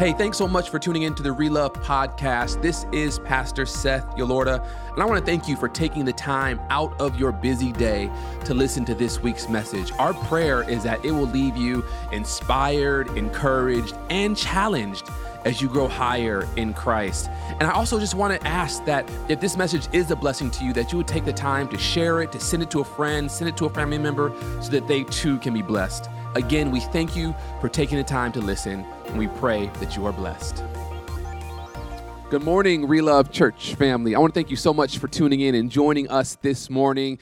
Hey, thanks so much for tuning in to the Relove podcast. This is Pastor Seth Yolorda, and I want to thank you for taking the time out of your busy day to listen to this week's message. Our prayer is that it will leave you inspired, encouraged, and challenged as you grow higher in Christ. And I also just want to ask that if this message is a blessing to you, that you would take the time to share it, to send it to a friend, send it to a family member, so that they too can be blessed. Again, we thank you for taking the time to listen, and we pray that you are blessed. Good morning, Relove Church family. I want to thank you so much for tuning in and joining us this morning.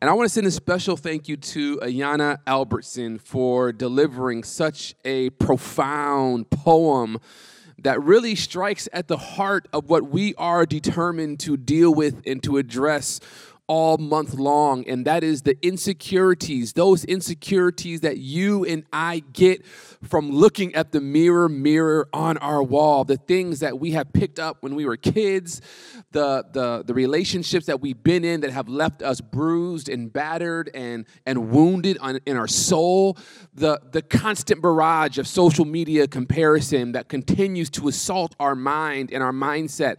And I want to send a special thank you to Ayana Albertson for delivering such a profound poem that really strikes at the heart of what we are determined to deal with and to address all month long, and that is the insecurities, those insecurities that you and I get from looking at the mirror, mirror on our wall, the things that we have picked up when we were kids, the, the, the relationships that we've been in that have left us bruised and battered and, and wounded on, in our soul, the, the constant barrage of social media comparison that continues to assault our mind and our mindset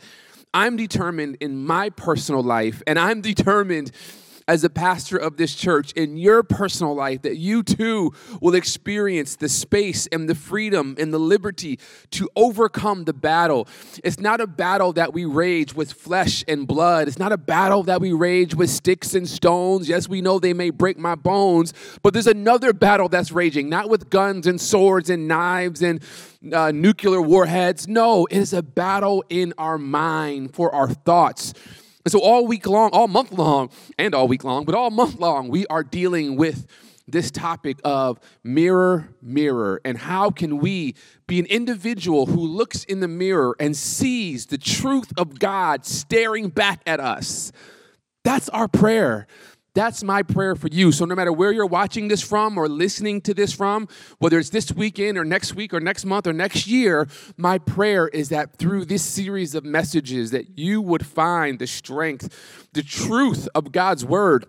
I'm determined in my personal life, and I'm determined as a pastor of this church in your personal life that you too will experience the space and the freedom and the liberty to overcome the battle. It's not a battle that we rage with flesh and blood. It's not a battle that we rage with sticks and stones. Yes, we know they may break my bones, but there's another battle that's raging, not with guns and swords and knives and uh, nuclear warheads. No, it is a battle in our mind for our thoughts and so, all week long, all month long, and all week long, but all month long, we are dealing with this topic of mirror, mirror, and how can we be an individual who looks in the mirror and sees the truth of God staring back at us. That's our prayer. That's my prayer for you. So, no matter where you're watching this from or listening to this from, whether it's this weekend or next week or next month or next year, my prayer is that through this series of messages that you would find the strength, the truth of God's word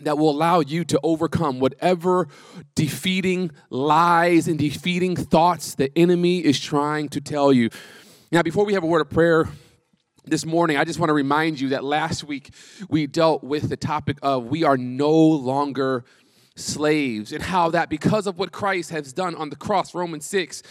that will allow you to overcome whatever defeating lies and defeating thoughts the enemy is trying to tell you. Now, before we have a word of prayer, this morning, I just want to remind you that last week we dealt with the topic of we are no longer slaves and how that because of what Christ has done on the cross, Romans 6,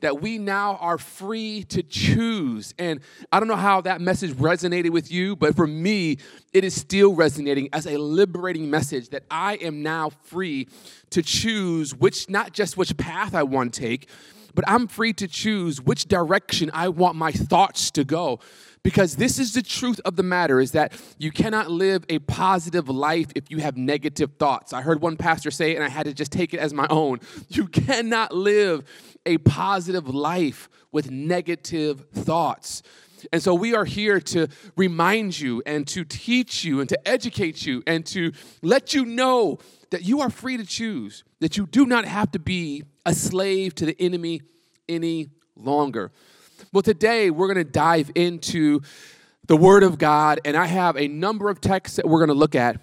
that we now are free to choose. And I don't know how that message resonated with you, but for me, it is still resonating as a liberating message that I am now free to choose which, not just which path I want to take, but I'm free to choose which direction I want my thoughts to go because this is the truth of the matter is that you cannot live a positive life if you have negative thoughts. I heard one pastor say and I had to just take it as my own. You cannot live a positive life with negative thoughts. And so we are here to remind you and to teach you and to educate you and to let you know that you are free to choose, that you do not have to be a slave to the enemy any longer. Well, today we're going to dive into the Word of God, and I have a number of texts that we're going to look at.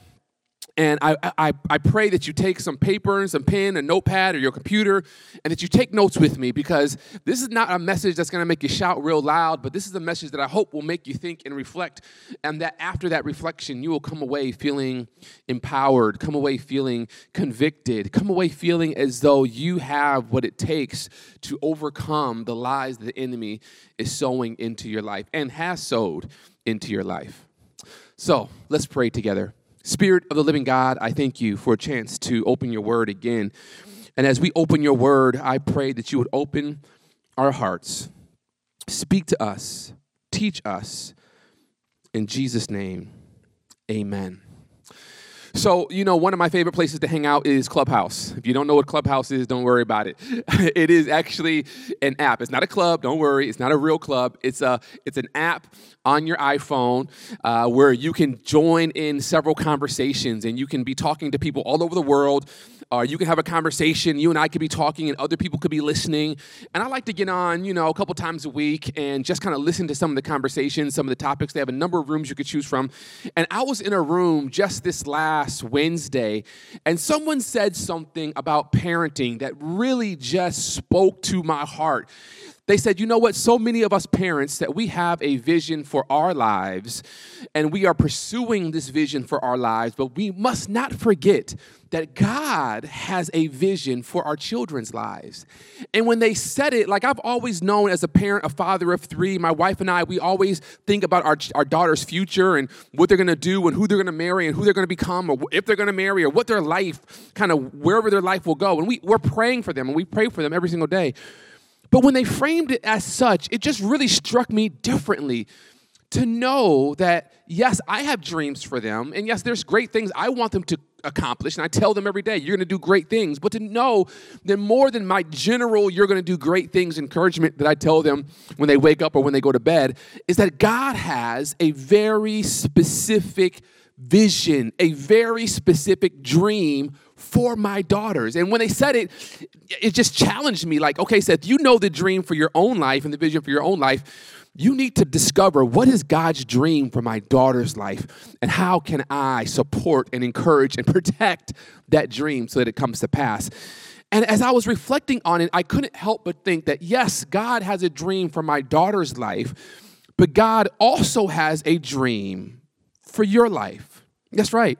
And I, I, I pray that you take some paper and some pen, a notepad, or your computer, and that you take notes with me because this is not a message that's going to make you shout real loud, but this is a message that I hope will make you think and reflect. And that after that reflection, you will come away feeling empowered, come away feeling convicted, come away feeling as though you have what it takes to overcome the lies the enemy is sowing into your life and has sowed into your life. So let's pray together. Spirit of the living God, I thank you for a chance to open your word again. And as we open your word, I pray that you would open our hearts, speak to us, teach us. In Jesus' name, amen. So, you know, one of my favorite places to hang out is Clubhouse. If you don't know what Clubhouse is, don't worry about it. it is actually an app. It's not a club, don't worry. It's not a real club. It's a it's an app on your iPhone uh, where you can join in several conversations and you can be talking to people all over the world or you can have a conversation. You and I could be talking, and other people could be listening. And I like to get on, you know, a couple times a week and just kind of listen to some of the conversations, some of the topics. They have a number of rooms you could choose from. And I was in a room just this last Wednesday, and someone said something about parenting that really just spoke to my heart They said, you know what? So many of us parents that we have a vision for our lives and we are pursuing this vision for our lives, but we must not forget that God has a vision for our children's lives. And when they said it, like I've always known as a parent, a father of three, my wife and I, we always think about our, our daughter's future and what they're gonna do and who they're gonna marry and who they're gonna become or if they're gonna marry or what their life, kind of wherever their life will go. And we, we're praying for them and we pray for them every single day. But when they framed it as such, it just really struck me differently to know that, yes, I have dreams for them. And yes, there's great things I want them to accomplish. And I tell them every day, you're going to do great things. But to know that more than my general, you're going to do great things encouragement that I tell them when they wake up or when they go to bed, is that God has a very specific vision, a very specific dream for my daughters. And when they said it, it just challenged me like, okay, Seth, you know the dream for your own life and the vision for your own life. You need to discover what is God's dream for my daughter's life and how can I support and encourage and protect that dream so that it comes to pass. And as I was reflecting on it, I couldn't help but think that yes, God has a dream for my daughter's life, but God also has a dream for your life. That's right.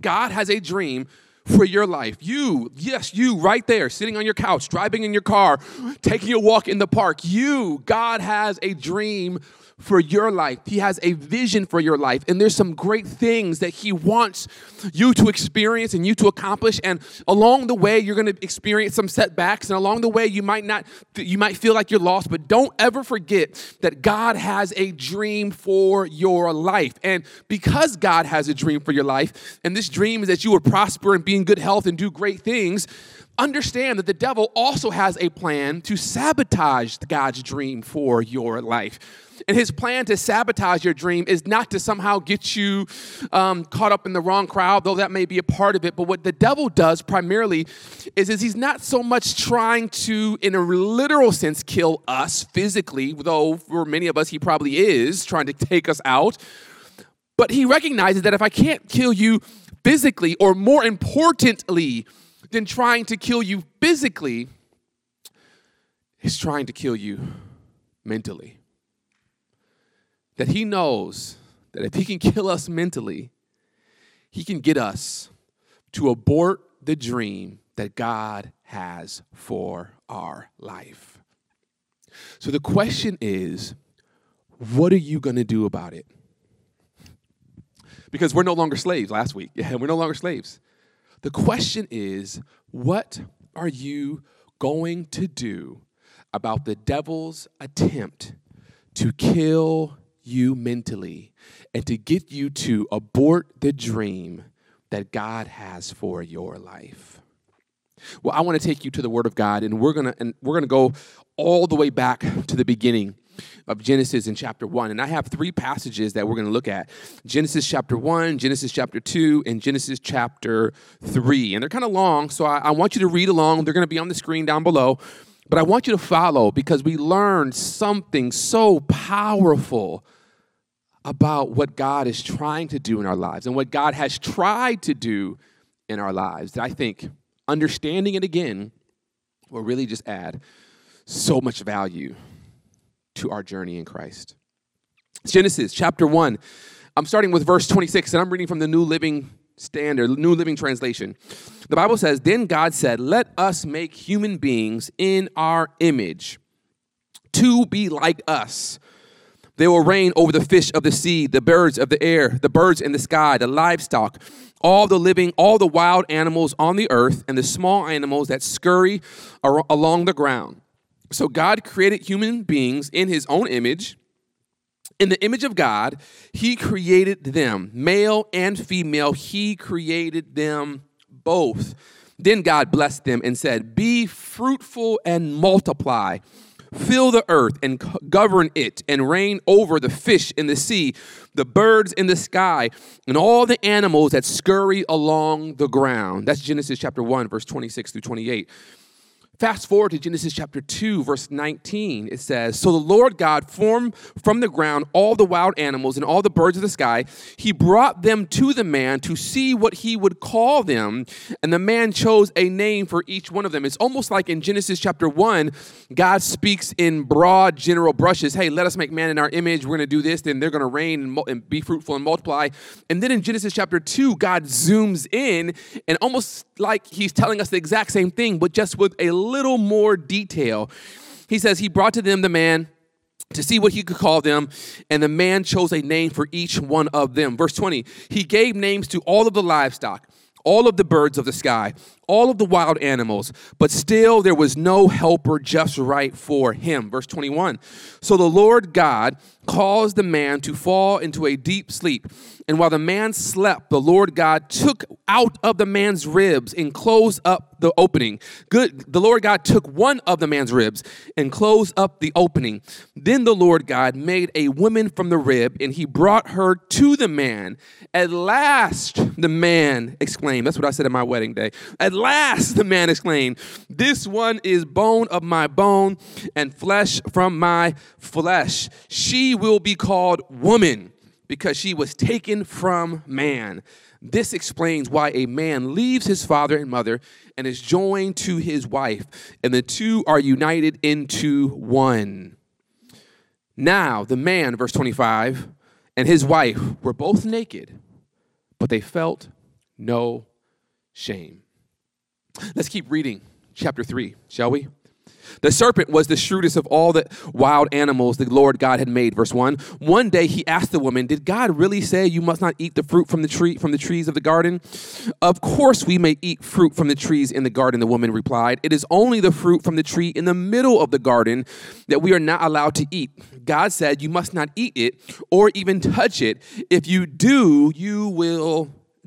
God has a dream for your life. You, yes, you right there, sitting on your couch, driving in your car, taking a walk in the park. You, God has a dream for your life. He has a vision for your life. And there's some great things that He wants you to experience and you to accomplish. And along the way, you're going to experience some setbacks. And along the way, you might not, you might feel like you're lost, but don't ever forget that God has a dream for your life. And because God has a dream for your life, and this dream is that you will prosper and be in good health and do great things, understand that the devil also has a plan to sabotage God's dream for your life. And his plan to sabotage your dream is not to somehow get you um, caught up in the wrong crowd, though that may be a part of it. But what the devil does primarily is, is he's not so much trying to, in a literal sense, kill us physically, though for many of us he probably is trying to take us out. But he recognizes that if I can't kill you physically, or more importantly, than trying to kill you physically, is trying to kill you mentally. That he knows that if he can kill us mentally, he can get us to abort the dream that God has for our life. So the question is, what are you going to do about it? Because we're no longer slaves last week. Yeah, we're no longer slaves. The question is, what are you going to do about the devil's attempt to kill you mentally and to get you to abort the dream that God has for your life? Well, I want to take you to the Word of God, and we're gonna and we're gonna go all the way back to the beginning of Genesis in chapter 1. And I have three passages that we're going to look at Genesis chapter 1, Genesis chapter 2, and Genesis chapter 3. And they're kind of long, so I, I want you to read along. They're going to be on the screen down below. But I want you to follow because we learned something so powerful about what God is trying to do in our lives and what God has tried to do in our lives. That I think understanding it again will really just add so much value to our journey in Christ. Genesis chapter 1. I'm starting with verse 26, and I'm reading from the New Living Standard, New Living Translation. The Bible says, Then God said, Let us make human beings in our image to be like us. They will reign over the fish of the sea, the birds of the air, the birds in the sky, the livestock, all the living, all the wild animals on the earth, and the small animals that scurry along the ground. So God created human beings in his own image. In the image of God, he created them, male and female, he created them both. Then God blessed them and said, Be fruitful and multiply. Fill the earth and govern it, and reign over the fish in the sea, the birds in the sky, and all the animals that scurry along the ground. That's Genesis chapter 1, verse 26 through 28. Fast forward to Genesis chapter 2, verse 19. It says, So the Lord God formed from the ground all the wild animals and all the birds of the sky. He brought them to the man to see what he would call them. And the man chose a name for each one of them. It's almost like in Genesis chapter 1, God speaks in broad, general brushes. Hey, let us make man in our image. We're going to do this. Then they're going to reign and, be fruitful and multiply. And then in Genesis chapter 2, God zooms in and almost like he's telling us the exact same thing, but just with a little more detail. He says, He brought to them the man to see what he could call them, and the man chose a name for each one of them. Verse 20, he gave names to all of the livestock, all of the birds of the sky, all of the wild animals, but still there was no helper just right for him. Verse 21, so the Lord God caused the man to fall into a deep sleep. And while the man slept, the Lord God took out of the man's ribs and closed up the opening. Good. The Lord God took one of the man's ribs and closed up the opening. Then the Lord God made a woman from the rib and he brought her to the man. At last, the man exclaimed, That's what I said at my wedding day. At last, the man exclaimed, This one is bone of my bone and flesh from my flesh. She will be called woman because she was taken from man. This explains why a man leaves his father and mother and is joined to his wife, and the two are united into one. Now, the man, verse 25, and his wife were both naked, but they felt no shame. Let's keep reading chapter 3, shall we? The serpent was the shrewdest of all the wild animals the Lord God had made. Verse 1. One day he asked the woman, Did God really say you must not eat the fruit from the tree from the trees of the garden? Of course we may eat fruit from the trees in the garden, the woman replied. It is only the fruit from the tree in the middle of the garden that we are not allowed to eat. God said, You must not eat it or even touch it. If you do, you will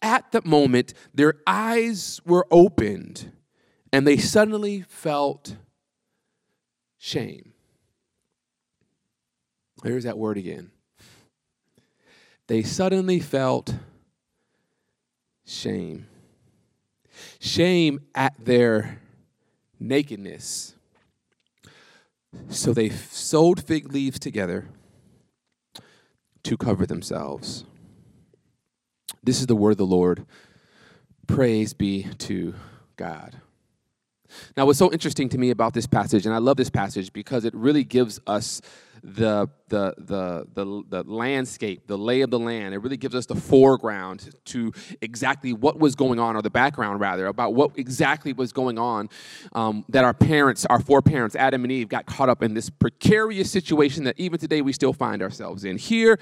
At the moment, their eyes were opened and they suddenly felt shame. There's that word again. They suddenly felt shame. Shame at their nakedness. So they sewed fig leaves together to cover themselves. This is the word of the Lord. Praise be to God. Now, what's so interesting to me about this passage, and I love this passage because it really gives us the, the, the, the, the landscape, the lay of the land. It really gives us the foreground to exactly what was going on, or the background rather, about what exactly was going on um, that our parents, our foreparents, Adam and Eve, got caught up in this precarious situation that even today we still find ourselves in. Here,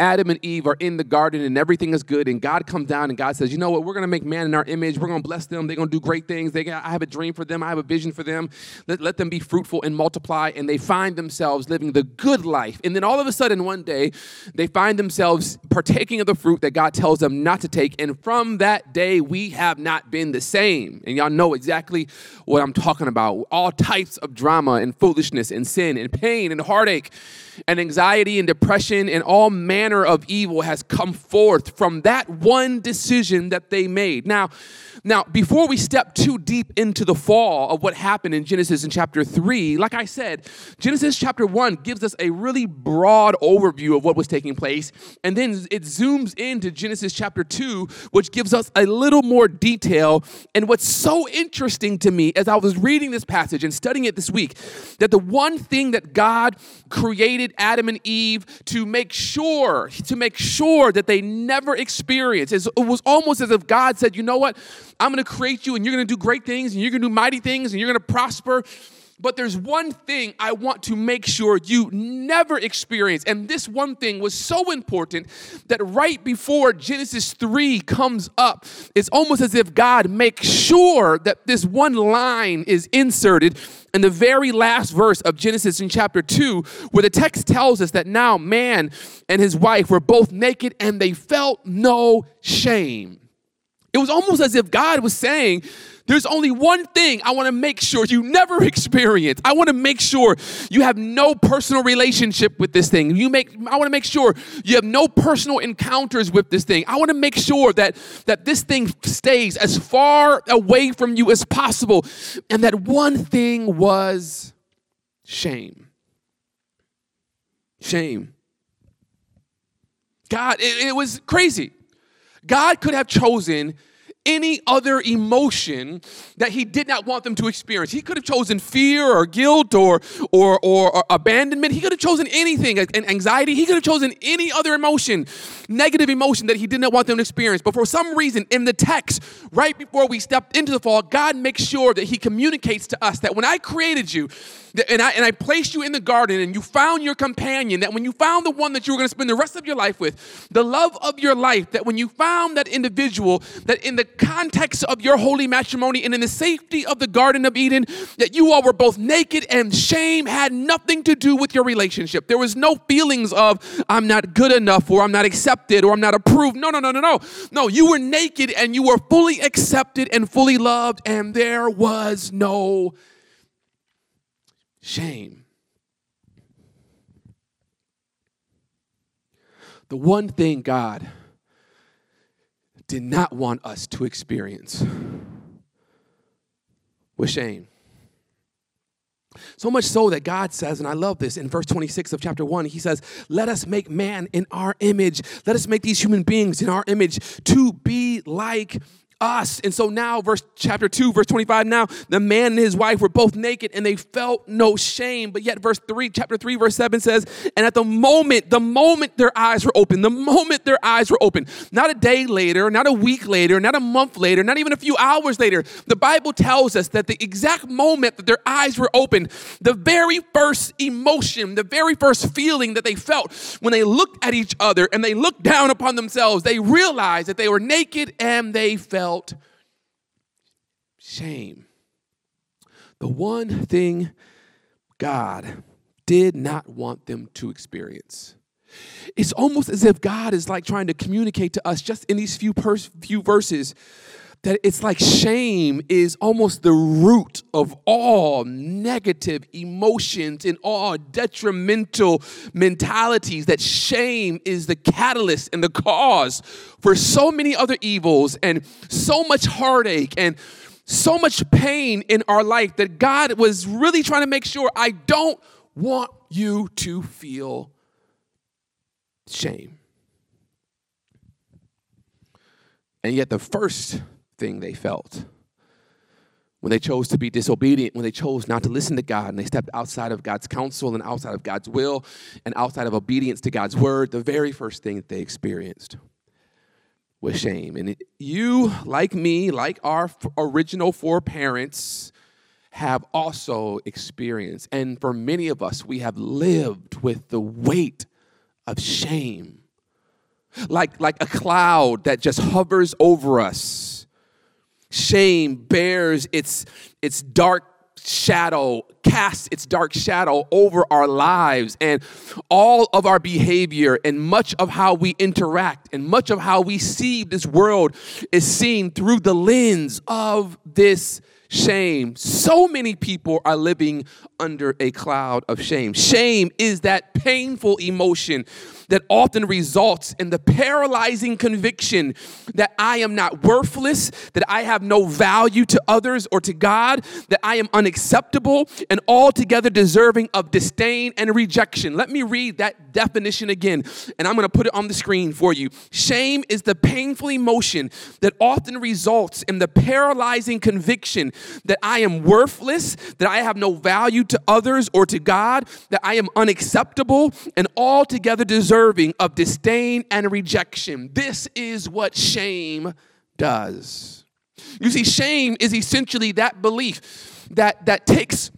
Adam and Eve are in the garden and everything is good, and God comes down and God says, You know what? We're going to make man in our image. We're going to bless them. They're going to do great things. They got, I have a dream for them. I have a vision for them. Let, let them be fruitful and multiply. And they find themselves living the good life. And then all of a sudden, one day, they find themselves partaking of the fruit that God tells them not to take. And from that day, we have not been the same. And y'all know exactly what I'm talking about. All types of drama and foolishness and sin and pain and heartache and anxiety and depression and all manner of evil has come forth from that one decision that they made. Now, now, before we step too deep into the fall of what happened in Genesis in chapter 3, like I said, Genesis chapter 1 gives us a really broad overview of what was taking place. And then it zooms into Genesis chapter 2, which gives us a little more detail. And what's so interesting to me as I was reading this passage and studying it this week, that the one thing that God created Adam and Eve to make sure, to make sure that they never experience, it was almost as if God said, you know what? I'm going to create you and you're going to do great things and you're going to do mighty things and you're going to prosper. But there's one thing I want to make sure you never experience. And this one thing was so important that right before Genesis 3 comes up, it's almost as if God makes sure that this one line is inserted in the very last verse of Genesis in chapter 2, where the text tells us that now man and his wife were both naked and they felt no shame. It was almost as if God was saying, there's only one thing I want to make sure you never experience. I want to make sure you have no personal relationship with this thing. You make I want to make sure you have no personal encounters with this thing. I want to make sure that that this thing stays as far away from you as possible. And that one thing was shame. Shame. God, it, it was crazy. God could have chosen any other emotion that he did not want them to experience. He could have chosen fear or guilt or, or, or, or abandonment. He could have chosen anything, and anxiety. He could have chosen any other emotion, negative emotion that he did not want them to experience. But for some reason, in the text, right before we stepped into the fall, God makes sure that he communicates to us that when I created you, and I, and I placed you in the garden and you found your companion, that when you found the one that you were going to spend the rest of your life with, the love of your life, that when you found that individual, that in the context of your holy matrimony and in the safety of the Garden of Eden, that you all were both naked and shame had nothing to do with your relationship. There was no feelings of, I'm not good enough or I'm not accepted or I'm not approved. No, no, no, no, no. No, you were naked and you were fully accepted and fully loved, and there was no shame. The one thing God did not want us to experience was shame. So much so that God says, and I love this in verse 26 of chapter 1, he says, Let us make man in our image. Let us make these human beings in our image to be like us. And so now, verse chapter 2, verse 25, now the man and his wife were both naked and they felt no shame. But yet, verse 3, chapter 3, verse 7 says, and at the moment, the moment their eyes were open, the moment their eyes were open, not a day later, not a week later, not a month later, not even a few hours later, the Bible tells us that the exact moment that their eyes were open, the very first emotion, the very first feeling that they felt when they looked at each other and they looked down upon themselves, they realized that they were naked and they felt felt shame. The one thing God did not want them to experience. It's almost as if God is like trying to communicate to us just in these few, pers- few verses that it's like shame is almost the root of all negative emotions and all detrimental mentalities, that shame is the catalyst and the cause for so many other evils and so much heartache and so much pain in our life that God was really trying to make sure I don't want you to feel shame. And yet, the first thing they felt. When they chose to be disobedient, when they chose not to listen to God, and they stepped outside of God's counsel and outside of God's will and outside of obedience to God's word, the very first thing that they experienced was shame. And you, like me, like our original four parents, have also experienced, and for many of us, we have lived with the weight of shame. Like, like a cloud that just hovers over us shame bears its, its dark shadow, casts its dark shadow over our lives and all of our behavior and much of how we interact and much of how we see this world is seen through the lens of this shame. So many people are living under a cloud of shame. Shame is that painful emotion that often results in the paralyzing conviction that I am not worthless, that I have no value to others or to God, that I am unacceptable and altogether deserving of disdain and rejection. Let me read that definition again, and I'm going to put it on the screen for you. Shame is the painful emotion that often results in the paralyzing conviction that I am worthless, that I have no value to others or to God, that I am unacceptable and altogether deserving of disdain and rejection. This is what shame does. You see, shame is essentially that belief that, that takes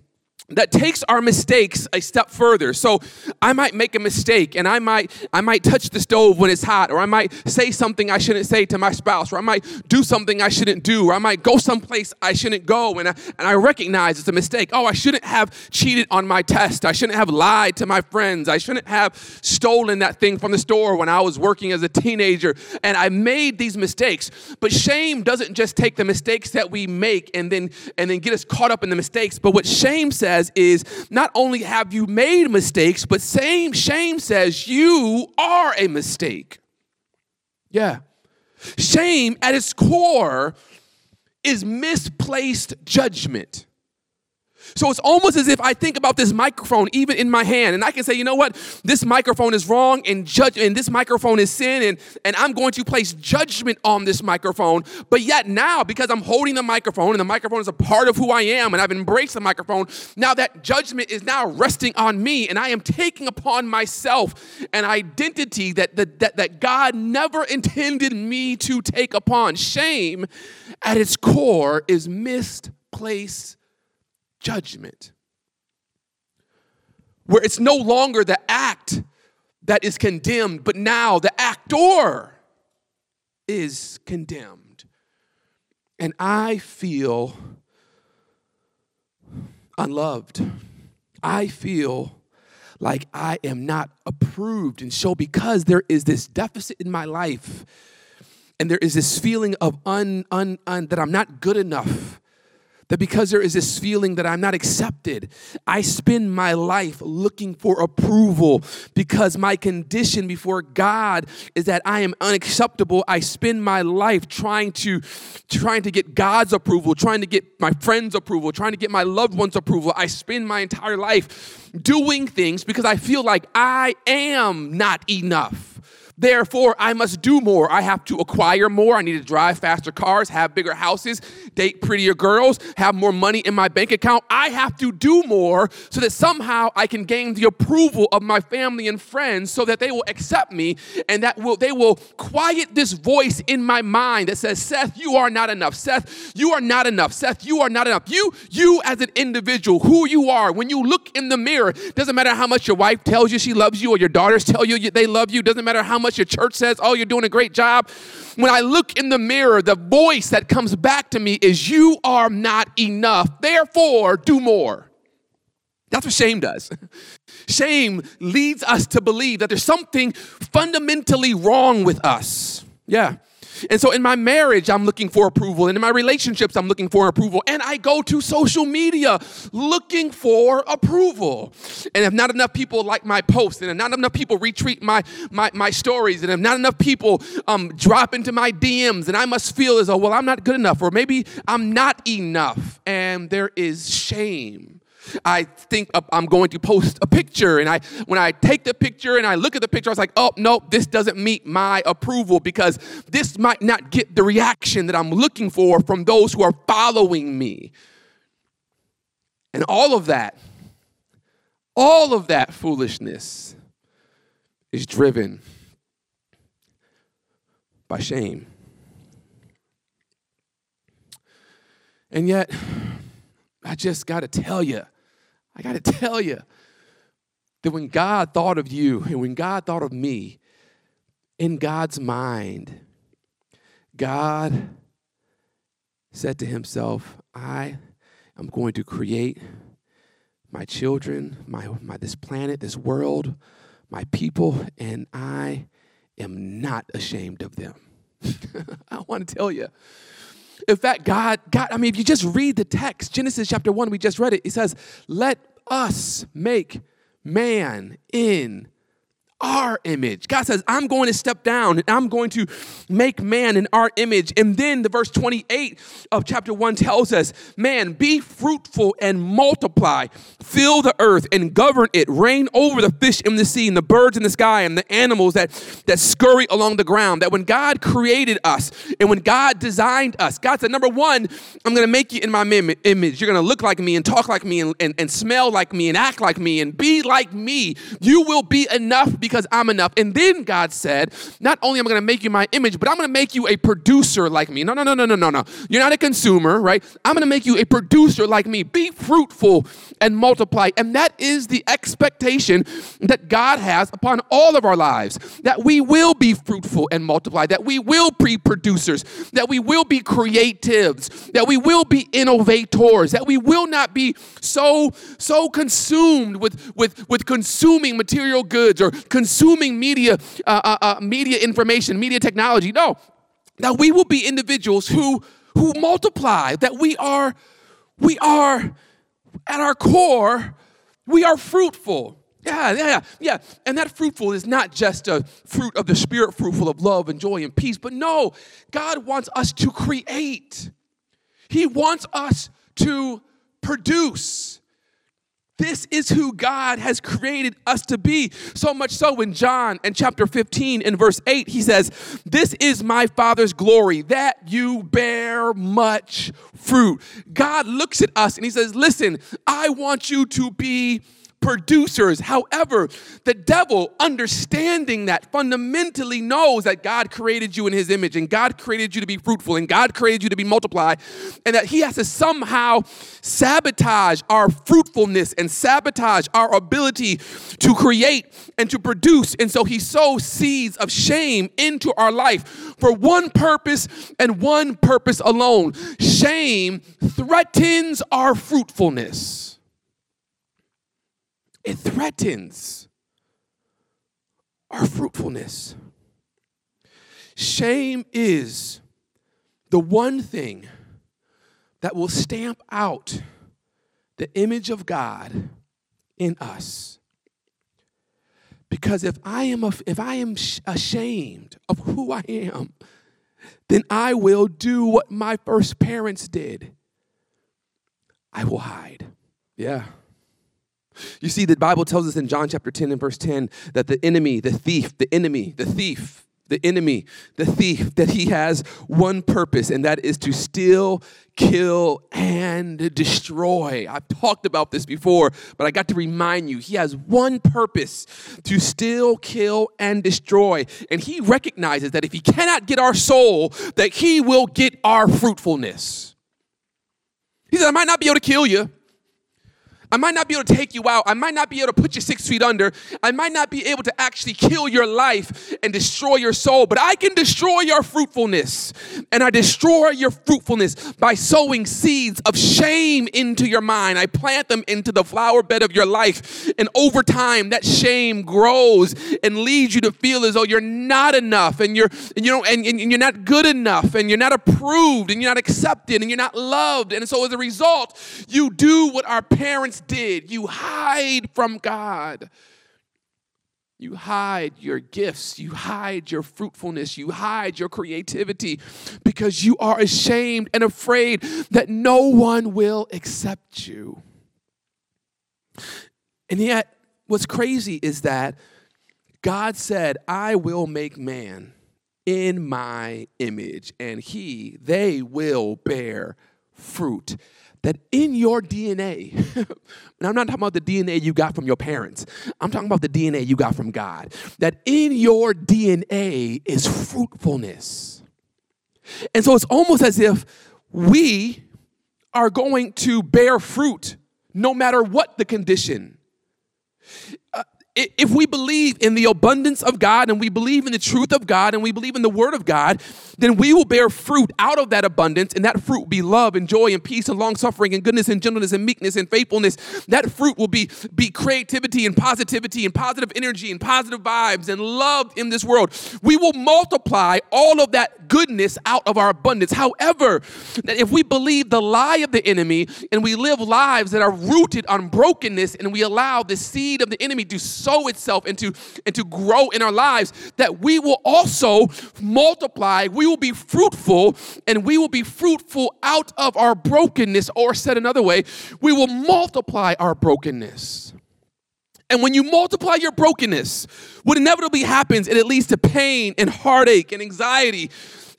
that takes our mistakes a step further. So I might make a mistake and I might I might touch the stove when it's hot or I might say something I shouldn't say to my spouse or I might do something I shouldn't do or I might go someplace I shouldn't go and I, and I recognize it's a mistake. Oh, I shouldn't have cheated on my test. I shouldn't have lied to my friends. I shouldn't have stolen that thing from the store when I was working as a teenager and I made these mistakes. But shame doesn't just take the mistakes that we make and then and then get us caught up in the mistakes, but what shame says says is not only have you made mistakes, but same shame says you are a mistake. Yeah. Shame at its core is misplaced judgment. So it's almost as if I think about this microphone, even in my hand, and I can say, you know what, this microphone is wrong and judge, and this microphone is sin, and, and I'm going to place judgment on this microphone. But yet now, because I'm holding the microphone, and the microphone is a part of who I am, and I've embraced the microphone, now that judgment is now resting on me, and I am taking upon myself an identity that, that, that, that God never intended me to take upon. Shame at its core is misplaced judgment. Where it's no longer the act that is condemned, but now the actor is condemned. And I feel unloved. I feel like I am not approved. And so, because there is this deficit in my life, and there is this feeling of un, un, un that I'm not good enough, that because there is this feeling that I'm not accepted, I spend my life looking for approval because my condition before God is that I am unacceptable. I spend my life trying to trying to get God's approval, trying to get my friends' approval, trying to get my loved ones' approval. I spend my entire life doing things because I feel like I am not enough. Therefore, I must do more. I have to acquire more. I need to drive faster cars, have bigger houses, date prettier girls, have more money in my bank account. I have to do more so that somehow I can gain the approval of my family and friends so that they will accept me and that will they will quiet this voice in my mind that says, "Seth, you are not enough. Seth, you are not enough. Seth, you are not enough." You you as an individual, who you are, when you look in the mirror, doesn't matter how much your wife tells you she loves you or your daughters tell you they love you, doesn't matter how much your church says, oh, you're doing a great job. When I look in the mirror, the voice that comes back to me is, you are not enough. Therefore, do more. That's what shame does. Shame leads us to believe that there's something fundamentally wrong with us. Yeah. And so in my marriage, I'm looking for approval. And in my relationships, I'm looking for approval. And I go to social media looking for approval. And if not enough people like my posts, and if not enough people retweet my, my, my stories, and if not enough people um, drop into my DMs, and I must feel as though, well, I'm not good enough, or maybe I'm not enough. And there is shame I think I'm going to post a picture, and I when I take the picture and I look at the picture, I was like, oh no, this doesn't meet my approval because this might not get the reaction that I'm looking for from those who are following me. And all of that, all of that foolishness is driven by shame. And yet, I just got to tell you, I got to tell you that when God thought of you and when God thought of me, in God's mind, God said to himself, I am going to create my children, my, my this planet, this world, my people, and I am not ashamed of them. I want to tell you. In fact, God, God, I mean, if you just read the text, Genesis chapter 1, we just read it, it says, Let us make man in our image. God says, I'm going to step down and I'm going to make man in our image. And then the verse 28 of chapter 1 tells us, Man, be fruitful and multiply, fill the earth and govern it, reign over the fish in the sea and the birds in the sky and the animals that, that scurry along the ground. That when God created us and when God designed us, God said, Number one, I'm going to make you in my image. You're going to look like me and talk like me and, and, and smell like me and act like me and be like me. You will be enough because because I'm enough. And then God said, Not only am I going to make you my image, but I'm going to make you a producer like me. No, no, no, no, no, no, no. You're not a consumer, right? I'm going to make you a producer like me. Be fruitful and multiply. And that is the expectation that God has upon all of our lives that we will be fruitful and multiply, that we will be producers, that we will be creatives, that we will be innovators, that we will not be so, so consumed with, with, with consuming material goods or consuming media, uh, uh, uh, media information, media technology. No, that we will be individuals who, who multiply, that we are, we are at our core, we are fruitful. Yeah, yeah, yeah. And that fruitful is not just a fruit of the spirit, fruitful of love and joy and peace, but no, God wants us to create. He wants us to produce. This is who God has created us to be. So much so in John and chapter 15 in verse 8, he says, This is my Father's glory, that you bear much fruit. God looks at us and he says, Listen, I want you to be producers. However, the devil, understanding that, fundamentally knows that God created you in his image and God created you to be fruitful and God created you to be multiplied, and that he has to somehow sabotage our fruitfulness and sabotage our ability to create and to produce. And so he sows seeds of shame into our life for one purpose and one purpose alone. Shame threatens our fruitfulness it threatens our fruitfulness. Shame is the one thing that will stamp out the image of God in us. Because if I am if I am ashamed of who I am, then I will do what my first parents did. I will hide. Yeah. You see, the Bible tells us in John chapter 10 and verse 10 that the enemy, the thief, the enemy, the thief, the enemy, the thief, that he has one purpose, and that is to steal, kill, and destroy. I've talked about this before, but I got to remind you he has one purpose to steal, kill, and destroy. And he recognizes that if he cannot get our soul, that he will get our fruitfulness. He said, I might not be able to kill you. I might not be able to take you out. I might not be able to put you six feet under. I might not be able to actually kill your life and destroy your soul, but I can destroy your fruitfulness. And I destroy your fruitfulness by sowing seeds of shame into your mind. I plant them into the flower bed of your life. And over time, that shame grows and leads you to feel as though you're not enough and you're, and you know, and, and you're not good enough and you're not approved and you're not accepted and you're not loved. And so as a result, you do what our parents did. You hide from God. You hide your gifts. You hide your fruitfulness. You hide your creativity because you are ashamed and afraid that no one will accept you. And yet, what's crazy is that God said, I will make man in my image, and he, they will bear fruit that in your DNA, and I'm not talking about the DNA you got from your parents, I'm talking about the DNA you got from God, that in your DNA is fruitfulness. And so it's almost as if we are going to bear fruit no matter what the condition. Uh, if we believe in the abundance of God and we believe in the truth of God and we believe in the word of God, then we will bear fruit out of that abundance, and that fruit will be love and joy and peace and long suffering and goodness and gentleness and meekness and faithfulness. That fruit will be, be creativity and positivity and positive energy and positive vibes and love in this world. We will multiply all of that goodness out of our abundance. However, that if we believe the lie of the enemy and we live lives that are rooted on brokenness and we allow the seed of the enemy to sow itself and to, and to grow in our lives, that we will also multiply, we will be fruitful, and we will be fruitful out of our brokenness, or said another way, we will multiply our brokenness. And when you multiply your brokenness, what inevitably happens, it leads to pain and heartache and anxiety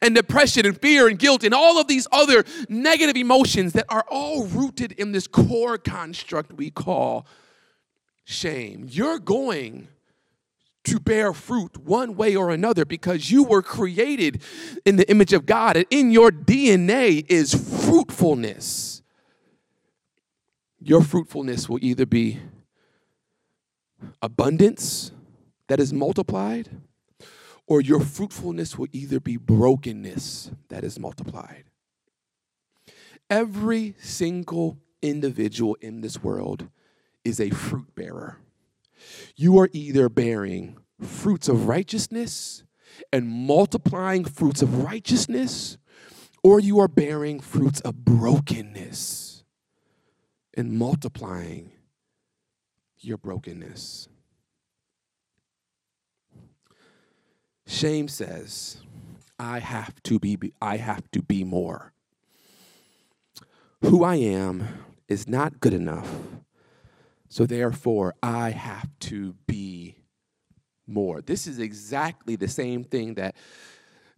and depression and fear and guilt and all of these other negative emotions that are all rooted in this core construct we call shame. You're going to bear fruit one way or another because you were created in the image of God and in your DNA is fruitfulness. Your fruitfulness will either be abundance that is multiplied, or your fruitfulness will either be brokenness that is multiplied. Every single individual in this world is a fruit bearer. You are either bearing fruits of righteousness and multiplying fruits of righteousness, or you are bearing fruits of brokenness and multiplying your brokenness. Shame says, I have to be I have to be more. Who I am is not good enough. So therefore, I have to be more. This is exactly the same thing that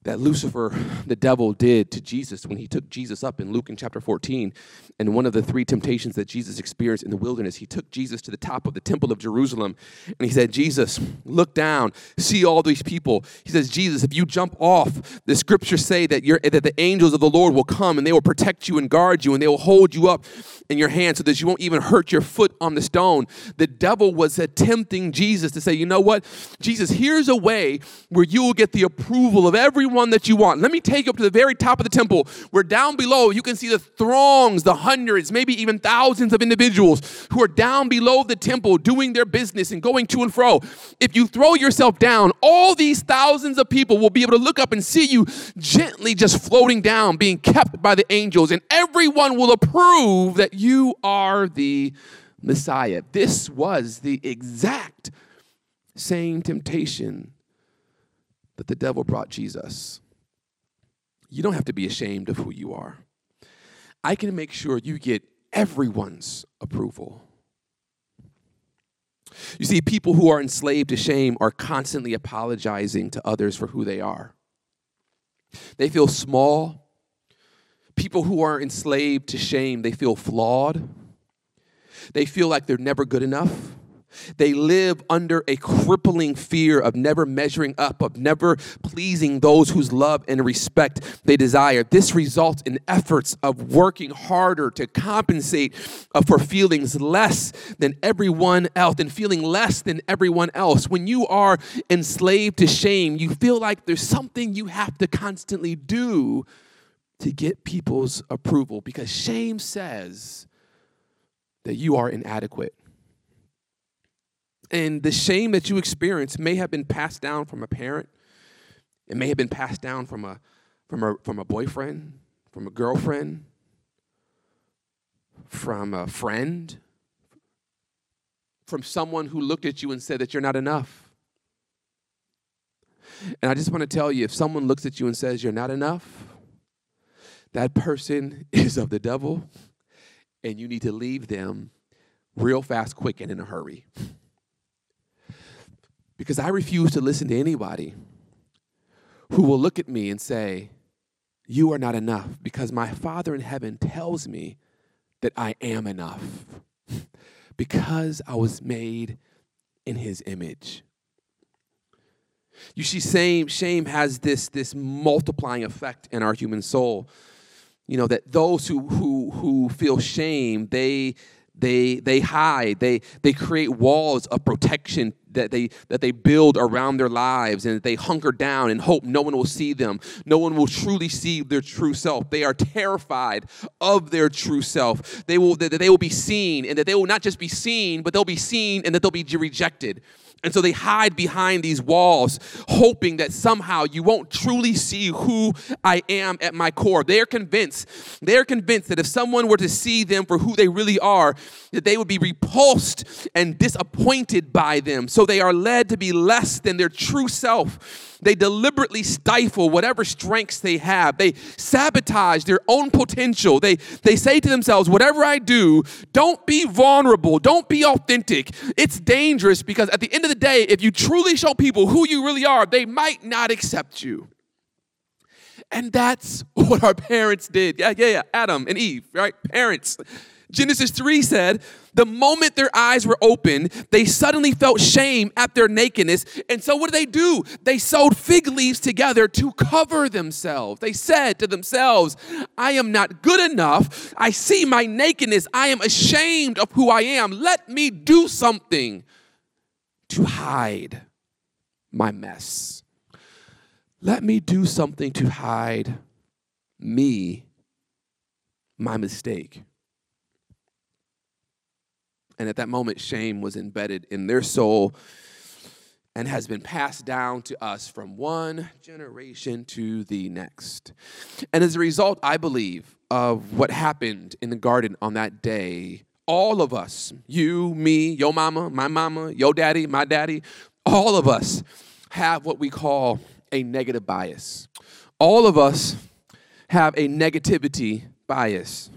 that Lucifer, the devil, did to Jesus when he took Jesus up in Luke in chapter 14. And one of the three temptations that Jesus experienced in the wilderness, he took Jesus to the top of the temple of Jerusalem and he said, Jesus, look down, see all these people. He says, Jesus, if you jump off, the scriptures say that, you're, that the angels of the Lord will come and they will protect you and guard you and they will hold you up in your hand so that you won't even hurt your foot on the stone. The devil was attempting Jesus to say, you know what? Jesus, here's a way where you will get the approval of everyone one that you want. Let me take you up to the very top of the temple where down below you can see the throngs, the hundreds, maybe even thousands of individuals who are down below the temple doing their business and going to and fro. If you throw yourself down, all these thousands of people will be able to look up and see you gently just floating down, being kept by the angels, and everyone will approve that you are the Messiah. This was the exact same temptation that the devil brought Jesus. You don't have to be ashamed of who you are. I can make sure you get everyone's approval. You see, people who are enslaved to shame are constantly apologizing to others for who they are. They feel small. People who are enslaved to shame, they feel flawed. They feel like they're never good enough. They live under a crippling fear of never measuring up, of never pleasing those whose love and respect they desire. This results in efforts of working harder to compensate uh, for feelings less than everyone else and feeling less than everyone else. When you are enslaved to shame, you feel like there's something you have to constantly do to get people's approval because shame says that you are inadequate and the shame that you experience may have been passed down from a parent. It may have been passed down from a from a from a boyfriend, from a girlfriend, from a friend, from someone who looked at you and said that you're not enough. And I just want to tell you if someone looks at you and says you're not enough, that person is of the devil, and you need to leave them real fast, quick, and in a hurry because I refuse to listen to anybody who will look at me and say, You are not enough, because my Father in heaven tells me that I am enough because I was made in his image. You see, shame, shame has this, this multiplying effect in our human soul. You know, that those who, who, who feel shame, they, they, they hide, they, they create walls of protection that they that they build around their lives and they hunker down and hope no one will see them. No one will truly see their true self. They are terrified of their true self. They will that they will be seen and that they will not just be seen but they'll be seen and that they'll be rejected and so they hide behind these walls, hoping that somehow you won't truly see who I am at my core. They're convinced, they're convinced that if someone were to see them for who they really are, that they would be repulsed and disappointed by them. So they are led to be less than their true self they deliberately stifle whatever strengths they have. They sabotage their own potential. They, they say to themselves, whatever I do, don't be vulnerable, don't be authentic. It's dangerous because at the end of the day, if you truly show people who you really are, they might not accept you. And that's what our parents did. Yeah, yeah, yeah. Adam and Eve, right? Parents. Genesis 3 said, the moment their eyes were opened, they suddenly felt shame at their nakedness. And so, what did they do? They sewed fig leaves together to cover themselves. They said to themselves, I am not good enough. I see my nakedness. I am ashamed of who I am. Let me do something to hide my mess. Let me do something to hide me, my mistake. And at that moment, shame was embedded in their soul and has been passed down to us from one generation to the next. And as a result, I believe, of what happened in the garden on that day, all of us, you, me, your mama, my mama, your daddy, my daddy, all of us have what we call a negative bias. All of us have a negativity bias.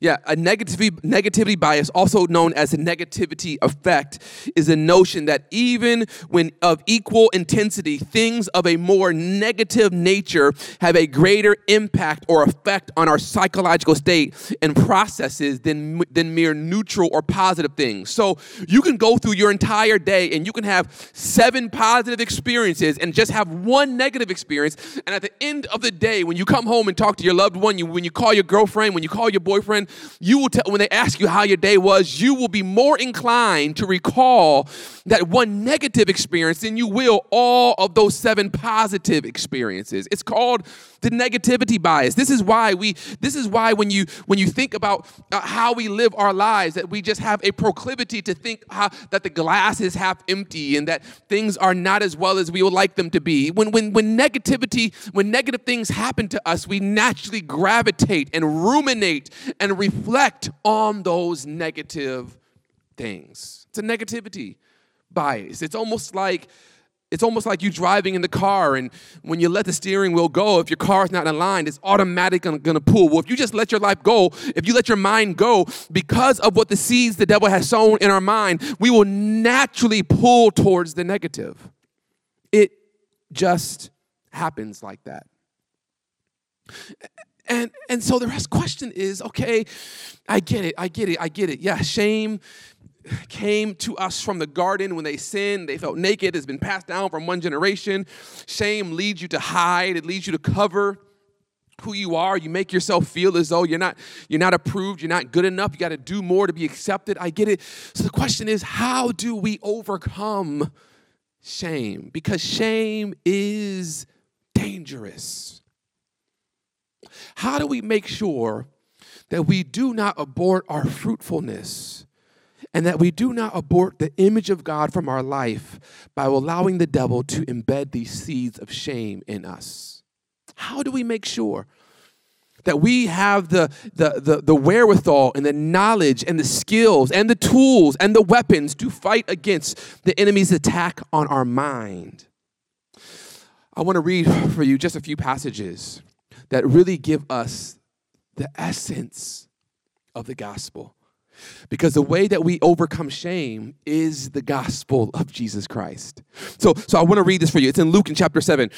Yeah, a negativity, negativity bias, also known as a negativity effect, is a notion that even when of equal intensity, things of a more negative nature have a greater impact or effect on our psychological state and processes than, than mere neutral or positive things. So you can go through your entire day and you can have seven positive experiences and just have one negative experience. And at the end of the day, when you come home and talk to your loved one, you, when you call your girlfriend, when you call your boyfriend, you will tell, when they ask you how your day was, you will be more inclined to recall that one negative experience than you will all of those seven positive experiences. It's called the negativity bias. This is why we this is why when you when you think about uh, how we live our lives that we just have a proclivity to think how, that the glass is half empty and that things are not as well as we would like them to be. When when when negativity when negative things happen to us, we naturally gravitate and ruminate and reflect on those negative things. It's a negativity bias. It's almost like it's almost like you driving in the car, and when you let the steering wheel go, if your car is not aligned, it's automatically going to pull. Well, if you just let your life go, if you let your mind go, because of what the seeds the devil has sown in our mind, we will naturally pull towards the negative. It just happens like that. And and so the rest question is, okay, I get it, I get it, I get it. Yeah, shame came to us from the garden when they sinned. They felt naked, It's been passed down from one generation. Shame leads you to hide, it leads you to cover who you are. You make yourself feel as though you're not you're not approved. You're not good enough. You got to do more to be accepted. I get it. So the question is how do we overcome shame? Because shame is dangerous. How do we make sure that we do not abort our fruitfulness and that we do not abort the image of God from our life by allowing the devil to embed these seeds of shame in us. How do we make sure that we have the, the, the, the, wherewithal and the knowledge and the skills and the tools and the weapons to fight against the enemy's attack on our mind? I want to read for you just a few passages that really give us the essence of the gospel. Because the way that we overcome shame is the gospel of Jesus Christ. So, so I want to read this for you. It's in Luke in chapter 7.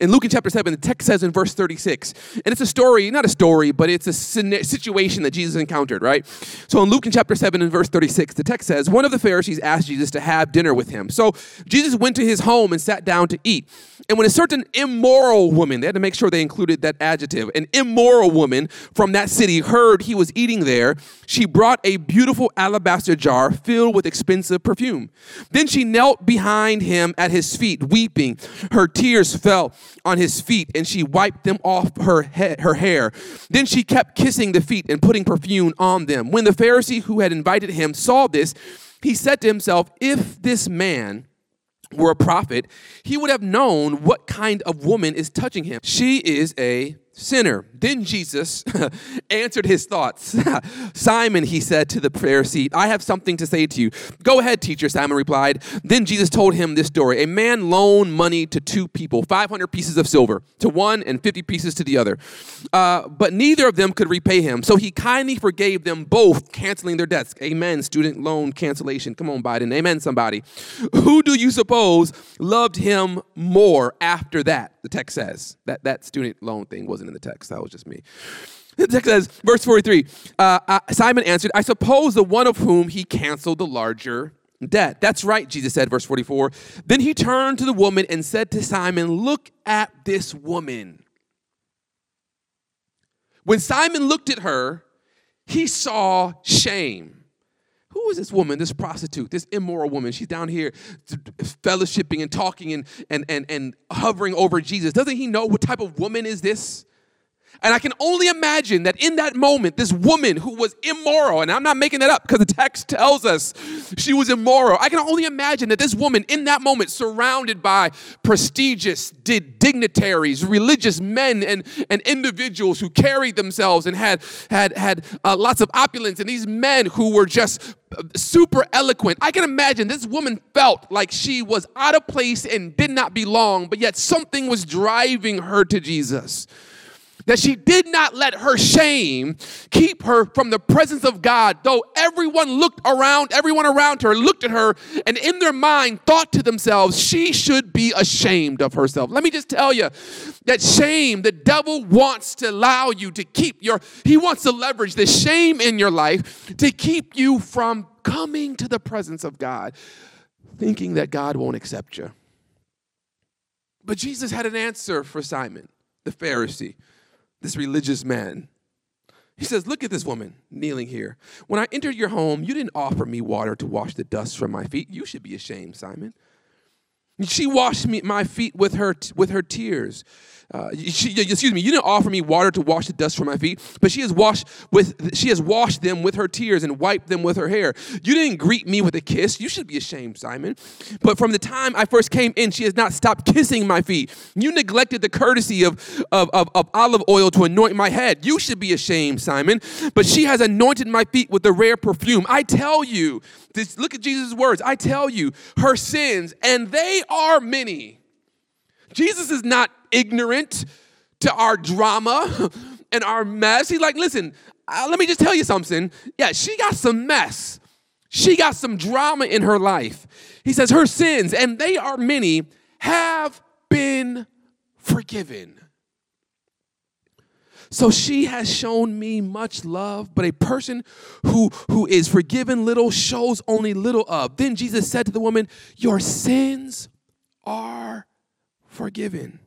In Luke in chapter 7, the text says in verse 36, and it's a story, not a story, but it's a situation that Jesus encountered, right? So in Luke in chapter 7 and verse 36, the text says, One of the Pharisees asked Jesus to have dinner with him. So Jesus went to his home and sat down to eat. And when a certain immoral woman, they had to make sure they included that adjective, an immoral woman from that city heard he was eating there, she brought a beautiful alabaster jar filled with expensive perfume. Then she knelt behind him at his feet, weeping. Her tears fell on his feet, and she wiped them off her, head, her hair. Then she kept kissing the feet and putting perfume on them. When the Pharisee who had invited him saw this, he said to himself, If this man were a prophet, he would have known what kind of woman is touching him. She is a sinner. Then Jesus answered his thoughts. Simon, he said to the Pharisee, I have something to say to you. Go ahead, teacher, Simon replied. Then Jesus told him this story. A man loaned money to two people, 500 pieces of silver to one and 50 pieces to the other. Uh, but neither of them could repay him. So he kindly forgave them both, canceling their debts. Amen, student loan cancellation. Come on, Biden. Amen, somebody. Who do you suppose loved him more after that? The text says that that student loan thing wasn't in the text. That was just me. The text says, verse 43 uh, uh, Simon answered, I suppose the one of whom he canceled the larger debt. That's right, Jesus said, verse 44. Then he turned to the woman and said to Simon, Look at this woman. When Simon looked at her, he saw shame. Who is this woman, this prostitute, this immoral woman? She's down here fellowshipping and talking and, and, and, and hovering over Jesus. Doesn't he know what type of woman is this? And I can only imagine that in that moment, this woman who was immoral, and I'm not making that up because the text tells us she was immoral. I can only imagine that this woman in that moment, surrounded by prestigious dignitaries, religious men, and, and individuals who carried themselves and had, had, had uh, lots of opulence, and these men who were just uh, super eloquent. I can imagine this woman felt like she was out of place and did not belong, but yet something was driving her to Jesus that she did not let her shame keep her from the presence of God, though everyone looked around, everyone around her looked at her and in their mind thought to themselves, she should be ashamed of herself. Let me just tell you that shame, the devil wants to allow you to keep your, he wants to leverage the shame in your life to keep you from coming to the presence of God, thinking that God won't accept you. But Jesus had an answer for Simon, the Pharisee this religious man. He says, Look at this woman kneeling here. When I entered your home, you didn't offer me water to wash the dust from my feet. You should be ashamed, Simon. She washed me, my feet with her, with her tears. Uh, she, excuse me, you didn't offer me water to wash the dust from my feet, but she has washed with she has washed them with her tears and wiped them with her hair. You didn't greet me with a kiss. You should be ashamed, Simon. But from the time I first came in, she has not stopped kissing my feet. You neglected the courtesy of, of, of, of olive oil to anoint my head. You should be ashamed, Simon. But she has anointed my feet with the rare perfume. I tell you, this, look at Jesus' words. I tell you, her sins, and they are many. Jesus is not ignorant to our drama and our mess. He's like, listen, uh, let me just tell you something. Yeah, she got some mess. She got some drama in her life. He says, her sins, and they are many, have been forgiven. So she has shown me much love, but a person who, who is forgiven little shows only little of. Then Jesus said to the woman, Your sins are forgiven.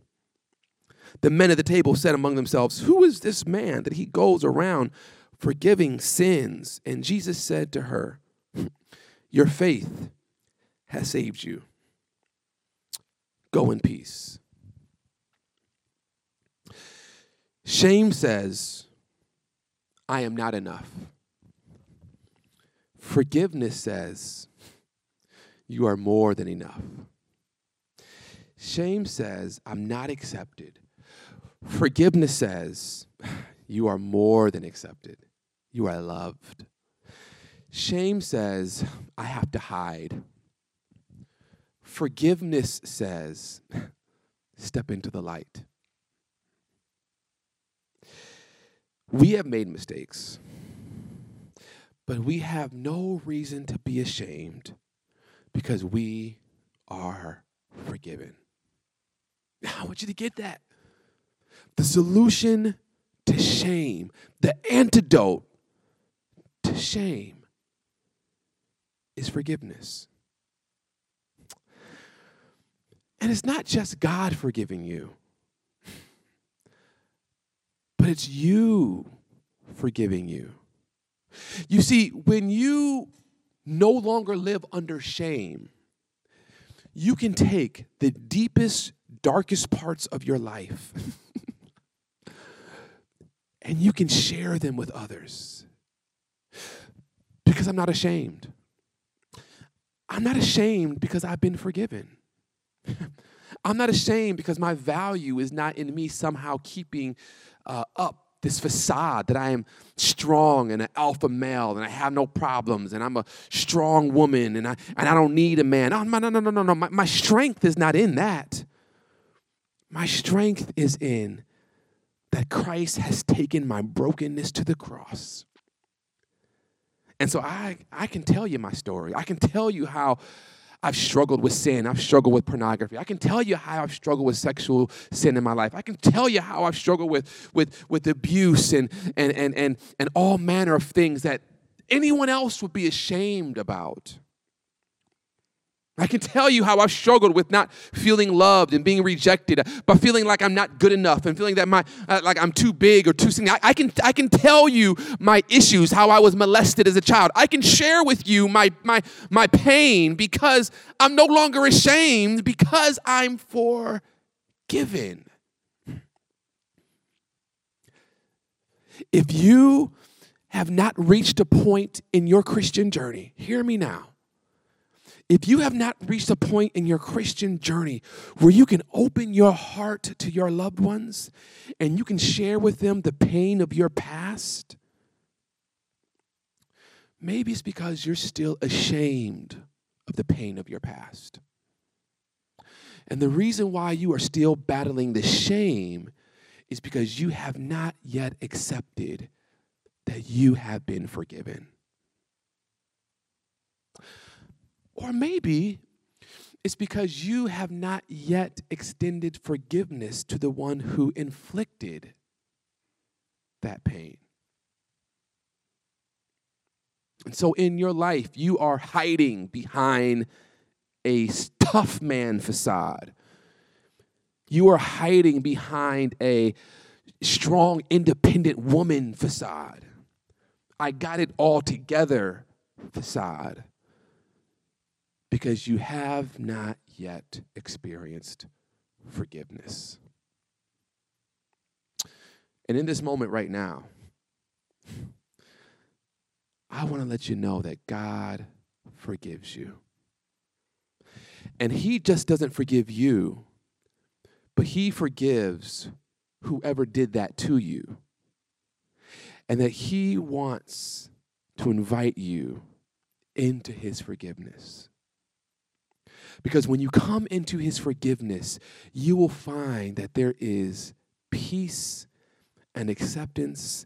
The men at the table said among themselves, Who is this man that he goes around forgiving sins? And Jesus said to her, Your faith has saved you. Go in peace. Shame says, I am not enough. Forgiveness says, You are more than enough. Shame says, I'm not accepted. Forgiveness says, you are more than accepted. You are loved. Shame says, I have to hide. Forgiveness says, step into the light. We have made mistakes, but we have no reason to be ashamed because we are forgiven. I want you to get that. The solution to shame, the antidote to shame is forgiveness. And it's not just God forgiving you, but it's you forgiving you. You see, when you no longer live under shame, you can take the deepest darkest parts of your life and you can share them with others. Because I'm not ashamed. I'm not ashamed because I've been forgiven. I'm not ashamed because my value is not in me somehow keeping uh, up this facade that I am strong and an alpha male and I have no problems and I'm a strong woman and I, and I don't need a man. Oh, no, no, no, no, no. My, my strength is not in that. My strength is in that Christ has taken my brokenness to the cross. And so I, I can tell you my story. I can tell you how I've struggled with sin. I've struggled with pornography. I can tell you how I've struggled with sexual sin in my life. I can tell you how I've struggled with, with, with abuse and, and, and, and, and all manner of things that anyone else would be ashamed about. I can tell you how I've struggled with not feeling loved and being rejected, but feeling like I'm not good enough and feeling that my uh, like I'm too big or too skinny. I, I, can I can tell you my issues, how I was molested as a child. I can share with you my my my pain because I'm no longer ashamed because I'm forgiven. If you have not reached a point in your Christian journey, hear me now if you have not reached a point in your Christian journey where you can open your heart to your loved ones and you can share with them the pain of your past, maybe it's because you're still ashamed of the pain of your past. And the reason why you are still battling the shame is because you have not yet accepted that you have been forgiven. Or maybe it's because you have not yet extended forgiveness to the one who inflicted that pain. And so in your life, you are hiding behind a tough man facade. You are hiding behind a strong, independent woman facade. I got it all together facade because you have not yet experienced forgiveness. And in this moment right now, I want to let you know that God forgives you. And He just doesn't forgive you, but He forgives whoever did that to you. And that He wants to invite you into His forgiveness. Because when you come into his forgiveness, you will find that there is peace and acceptance,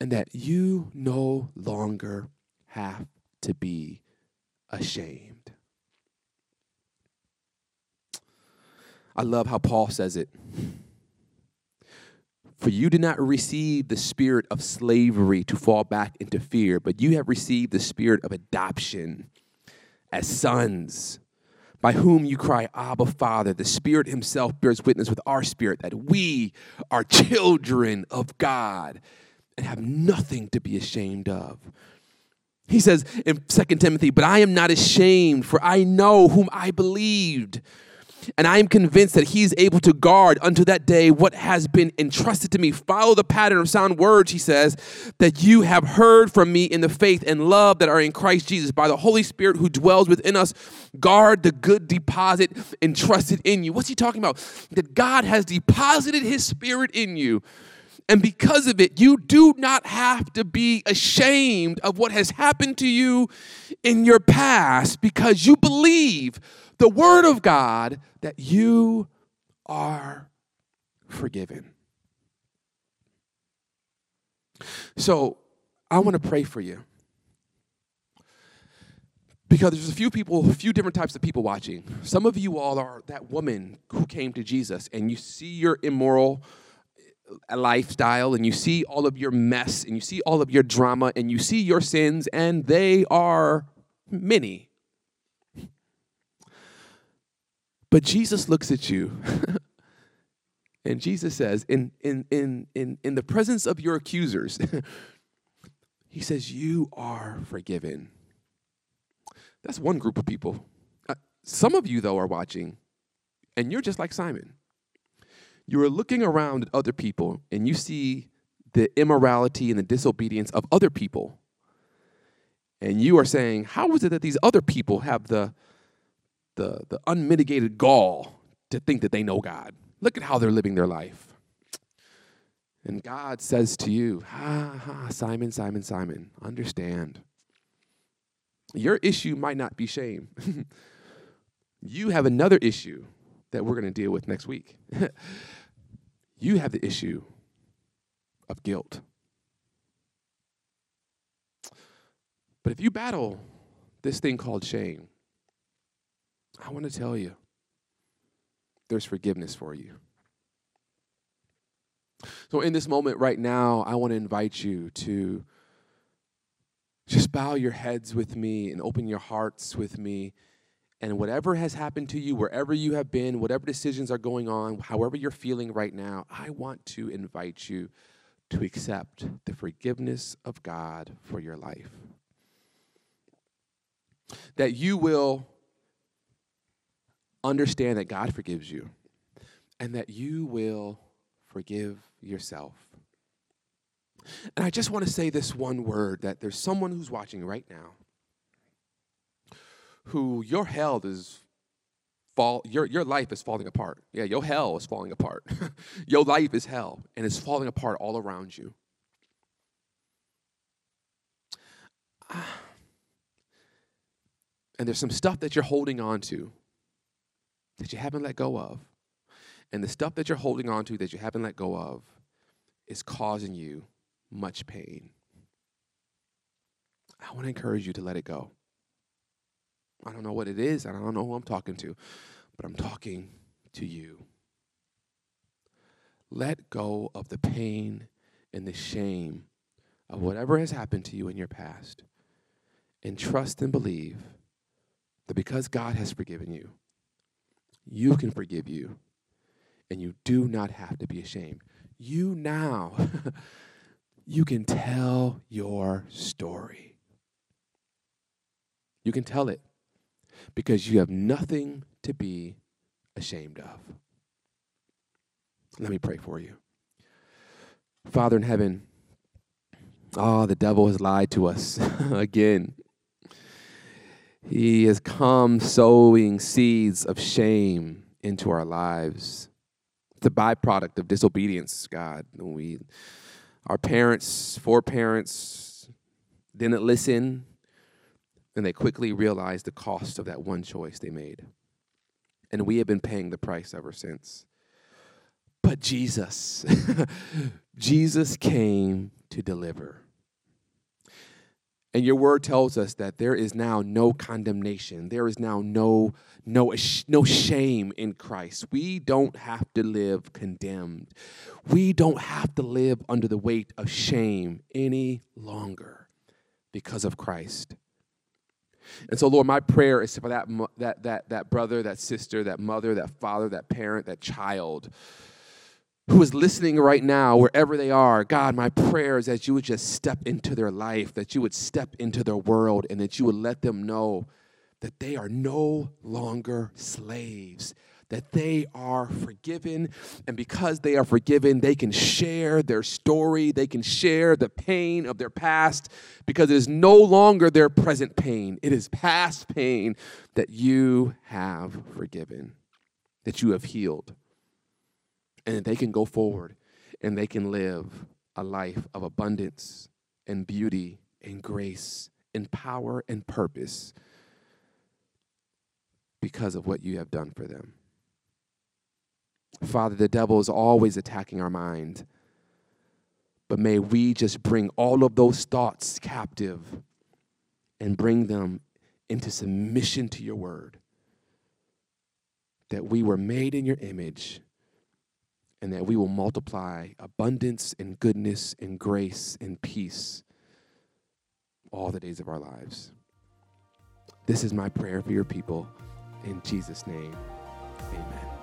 and that you no longer have to be ashamed. I love how Paul says it. For you did not receive the spirit of slavery to fall back into fear, but you have received the spirit of adoption as sons by whom you cry, Abba, Father. The Spirit Himself bears witness with our spirit that we are children of God and have nothing to be ashamed of. He says in 2 Timothy, But I am not ashamed, for I know whom I believed and I am convinced that he is able to guard unto that day what has been entrusted to me. Follow the pattern of sound words, he says, that you have heard from me in the faith and love that are in Christ Jesus. By the Holy Spirit who dwells within us, guard the good deposit entrusted in you. What's he talking about? That God has deposited his spirit in you. And because of it, you do not have to be ashamed of what has happened to you in your past because you believe the Word of God that you are forgiven. So I want to pray for you. Because there's a few people, a few different types of people watching. Some of you all are that woman who came to Jesus and you see your immoral uh, lifestyle and you see all of your mess and you see all of your drama and you see your sins and they are many. But Jesus looks at you and Jesus says, in, in, in, in, in the presence of your accusers, he says, You are forgiven. That's one group of people. Uh, some of you, though, are watching, and you're just like Simon. You are looking around at other people, and you see the immorality and the disobedience of other people. And you are saying, How is it that these other people have the the, the unmitigated gall to think that they know God. Look at how they're living their life. And God says to you, ha, ha, Simon, Simon, Simon, understand. Your issue might not be shame. you have another issue that we're going to deal with next week. you have the issue of guilt. But if you battle this thing called shame, I want to tell you there's forgiveness for you. So, in this moment right now, I want to invite you to just bow your heads with me and open your hearts with me. And whatever has happened to you, wherever you have been, whatever decisions are going on, however you're feeling right now, I want to invite you to accept the forgiveness of God for your life. That you will understand that God forgives you and that you will forgive yourself. And I just want to say this one word that there's someone who's watching right now who your hell is fall your your life is falling apart. Yeah, your hell is falling apart. your life is hell and it's falling apart all around you. And there's some stuff that you're holding on to that you haven't let go of. And the stuff that you're holding on to that you haven't let go of is causing you much pain. I want to encourage you to let it go. I don't know what it is, and I don't know who I'm talking to, but I'm talking to you. Let go of the pain and the shame of whatever has happened to you in your past and trust and believe that because God has forgiven you, you can forgive you and you do not have to be ashamed. You now, you can tell your story. You can tell it because you have nothing to be ashamed of. Let me pray for you. Father in heaven, oh, the devil has lied to us again. He has come sowing seeds of shame into our lives. It's a byproduct of disobedience, God. We, our parents, foreparents, didn't listen, and they quickly realized the cost of that one choice they made. And we have been paying the price ever since. But Jesus, Jesus came to deliver. And your word tells us that there is now no condemnation. There is now no, no, no shame in Christ. We don't have to live condemned. We don't have to live under the weight of shame any longer because of Christ. And so, Lord, my prayer is for that, that, that, that brother, that sister, that mother, that father, that parent, that child who is listening right now, wherever they are, God, my prayer is that you would just step into their life, that you would step into their world, and that you would let them know that they are no longer slaves, that they are forgiven. And because they are forgiven, they can share their story, they can share the pain of their past, because it is no longer their present pain. It is past pain that you have forgiven, that you have healed and they can go forward and they can live a life of abundance and beauty and grace and power and purpose because of what you have done for them. Father, the devil is always attacking our mind. But may we just bring all of those thoughts captive and bring them into submission to your word. That we were made in your image and that we will multiply abundance and goodness and grace and peace all the days of our lives. This is my prayer for your people. In Jesus' name, amen.